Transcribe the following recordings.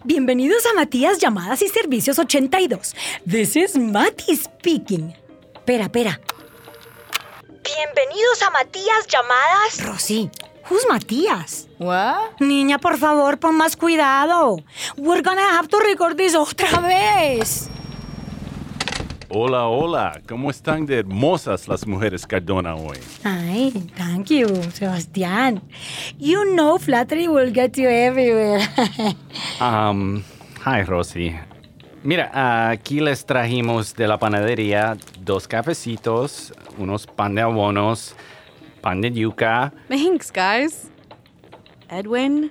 Bienvenidos a Matías Llamadas y Servicios 82. This is Mati speaking. Espera, espera. Bienvenidos a Matías Llamadas. Rosy, who's Matías? What? Niña, por favor, pon más cuidado. We're gonna have to record this otra vez. Hola, hola. ¿Cómo están de hermosas las mujeres Cardona hoy? Ay, thank you, Sebastián. You know flattery will get you everywhere. Um, hi, Rosy. Mira, aquí les trajimos de la panadería dos cafecitos, unos pan de abonos, pan de yuca. Thanks, guys. Edwin?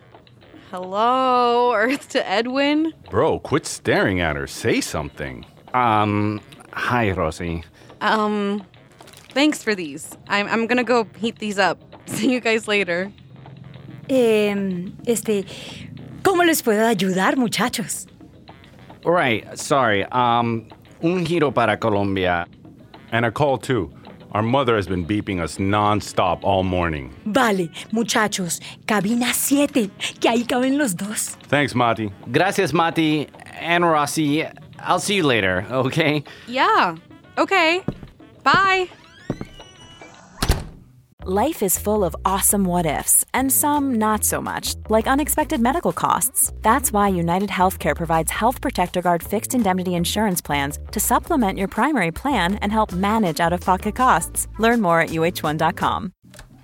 Hello, Earth to Edwin? Bro, quit staring at her. Say something. Um, hi, Rosy. Um, thanks for these. I'm, I'm gonna go heat these up. See you guys later. Um, este, ¿cómo les puedo ayudar, muchachos? Right, sorry. Um, un giro para Colombia. And a call too. Our mother has been beeping us non-stop all morning. Vale, muchachos, cabina 7, que ahí caben los dos. Thanks, Mati. Gracias, Mati and Rosy. I'll see you later, okay? Yeah. Okay. Bye. Life is full of awesome what ifs, and some not so much, like unexpected medical costs. That's why United Healthcare provides Health Protector Guard fixed indemnity insurance plans to supplement your primary plan and help manage out of pocket costs. Learn more at uh1.com.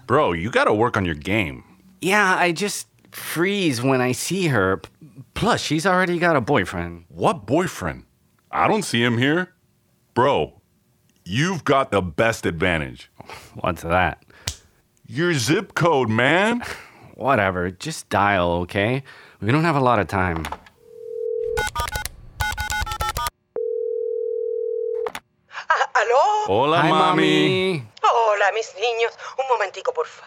Bro, you gotta work on your game. Yeah, I just freeze when I see her. Plus, she's already got a boyfriend. What boyfriend? I don't see him here. Bro, you've got the best advantage. What's that? Your zip code, man. Whatever, just dial, okay? We don't have a lot of time. Ah, ¿Aló? Hola, Hi, mami. Hola, mis niños. Un momentico, porfa.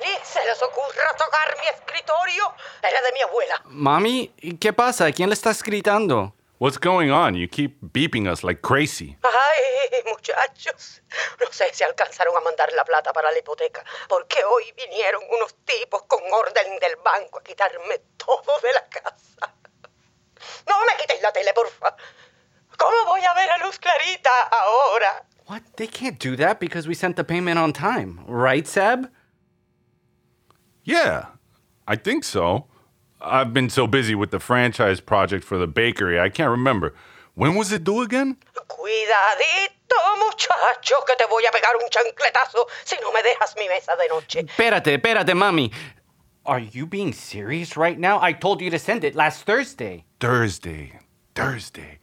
¿Ni se les ocurra tocar mi escritorio? Era de mi abuela. Mami, ¿qué pasa? ¿Quién le estás gritando? What's going on? You keep beeping us like crazy. Ay, muchachos. No sé si alcanzaron a mandar la plata para la hipoteca, porque hoy vinieron unos tipos con orden del banco a quitarme todo de la casa. No me quitéis la tele, porfa. ¿Cómo voy a ver a Luz Clarita ahora? What? They can't do that because we sent the payment on time, right, Seb? Yeah, I think so. I've been so busy with the franchise project for the bakery, I can't remember. When was it due again? Cuidadito, muchacho, que te voy a pegar un chancletazo si no me dejas mi mesa de noche. Espérate, espérate, mami. Are you being serious right now? I told you to send it last Thursday. Thursday. Thursday.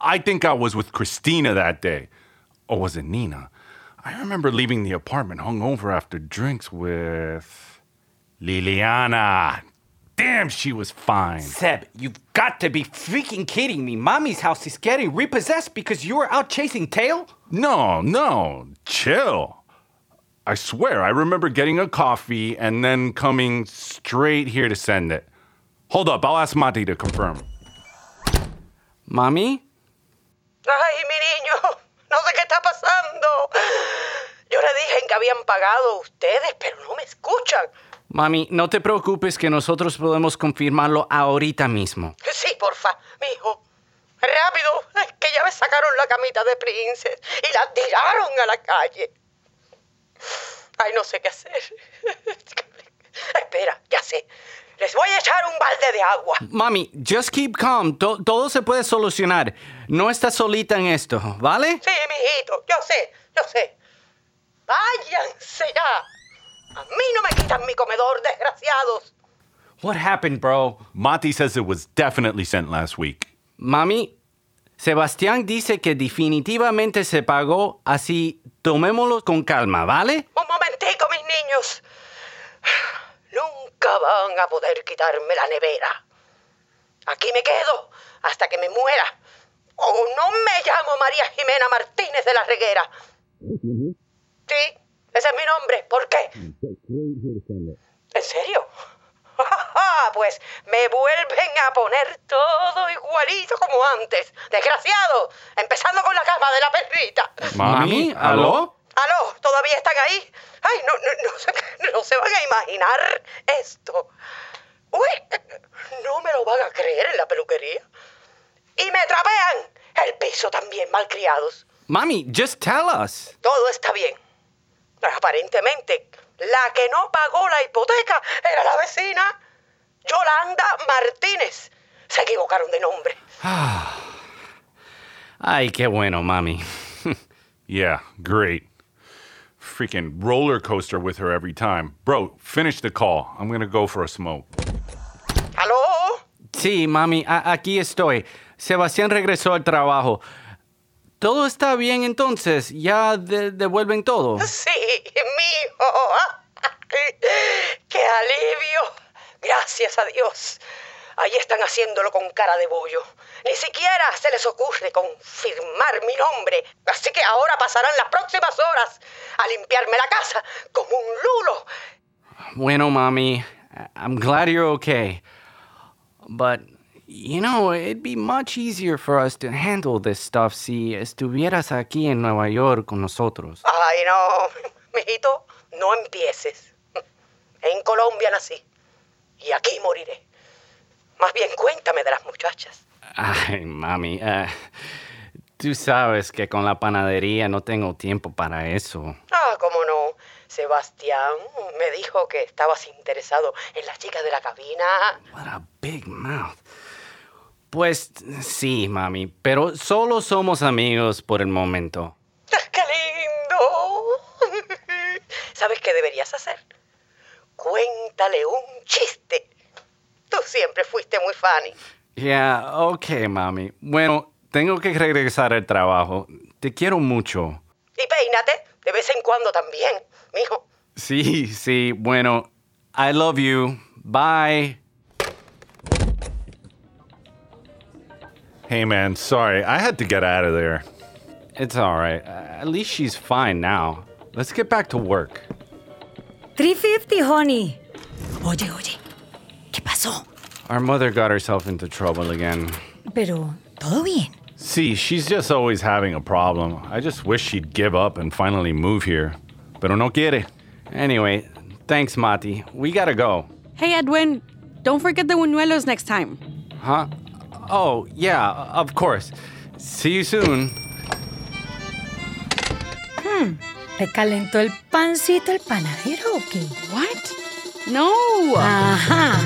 I think I was with Christina that day. Or was it Nina? I remember leaving the apartment hungover after drinks with Liliana. Damn, she was fine. Seb, you've got to be freaking kidding me. Mommy's house is getting repossessed because you were out chasing tail? No, no, chill. I swear, I remember getting a coffee and then coming straight here to send it. Hold up, I'll ask Mati to confirm. Mommy? Ay, mi niño, no sé qué está pasando. Yo le dije que habían pagado ustedes, pero no me escuchan. Mami, no te preocupes que nosotros podemos confirmarlo ahorita mismo. Sí, porfa, mijo. Rápido, es que ya me sacaron la camita de Princess y la tiraron a la calle. Ay, no sé qué hacer. Espera, ya sé. Les voy a echar un balde de agua. Mami, just keep calm. To- todo se puede solucionar. No estás solita en esto, ¿vale? Sí, mijito, yo sé, yo sé. Váyanse ya. A mí no me quitan mi comedor, desgraciados. What happened, bro? Mati says it was definitely sent last week. Mami, Sebastián dice que definitivamente se pagó, así tomémoslo con calma, ¿vale? Un momentico, mis niños. Nunca van a poder quitarme la nevera. Aquí me quedo hasta que me muera. O no me llamo María Jimena Martínez de la Reguera. Sí, ese es mi nombre. ¿Por qué? ¿En serio? Ah, pues me vuelven a poner todo igualito como antes. Desgraciado. Empezando con la cama de la perrita. Mami, ¿aló? ¿Aló? ¿Todavía están ahí? Ay, no, no, no, se, no se van a imaginar esto. Uy, no me lo van a creer en la peluquería. Y me trapean el piso también, malcriados. Mami, just tell us. Todo está bien. Aparentemente, la que no pagó la hipoteca era la vecina, Yolanda Martínez. Se equivocaron de nombre. Ay, qué bueno, mami. Yeah, great. Freaking roller coaster with her every time. Bro, finish the call. I'm gonna go for a smoke. ¿Aló? Sí, mami, aquí estoy. Sebastián regresó al trabajo. ¿Todo está bien entonces? ¿Ya de- devuelven todo? Sí, mijo. ¡Qué alivio! Gracias a Dios. Ahí están haciéndolo con cara de bollo. Ni siquiera se les ocurre confirmar mi nombre. Así que ahora pasarán las próximas horas a limpiarme la casa como un lulo. Bueno, mami, I'm glad you're okay. But, you know, it'd be much easier for us to handle this stuff si estuvieras aquí en Nueva York con nosotros. Ay, no, mijito, no empieces. En Colombia nací y aquí moriré. Más bien cuéntame de las muchachas. Ay, mami, eh, tú sabes que con la panadería no tengo tiempo para eso. Ah, cómo no. Sebastián me dijo que estabas interesado en la chica de la cabina. What a big mouth. Pues sí, mami, pero solo somos amigos por el momento. ¡Qué lindo! ¿Sabes qué deberías hacer? Cuéntale un chiste. Tú siempre fuiste muy funny. Yeah, ok, mami. Bueno, tengo que regresar al trabajo. Te quiero mucho. Y peínate de vez en cuando también, mijo. Sí, sí, bueno. I love you. Bye. Hey man, sorry, I had to get out of there. It's all right. Uh, at least she's fine now. Let's get back to work. 350, honey. Oye, oye, ¿qué pasó? Our mother got herself into trouble again. Pero, ¿todo bien? See, she's just always having a problem. I just wish she'd give up and finally move here. Pero no quiere. Anyway, thanks, Mati. We gotta go. Hey, Edwin, don't forget the buñuelos next time. Huh? Oh, yeah, uh, of course. See you soon. Hmm, ¿Te calentó el pancito el panadero o qué? What? No. Ajá.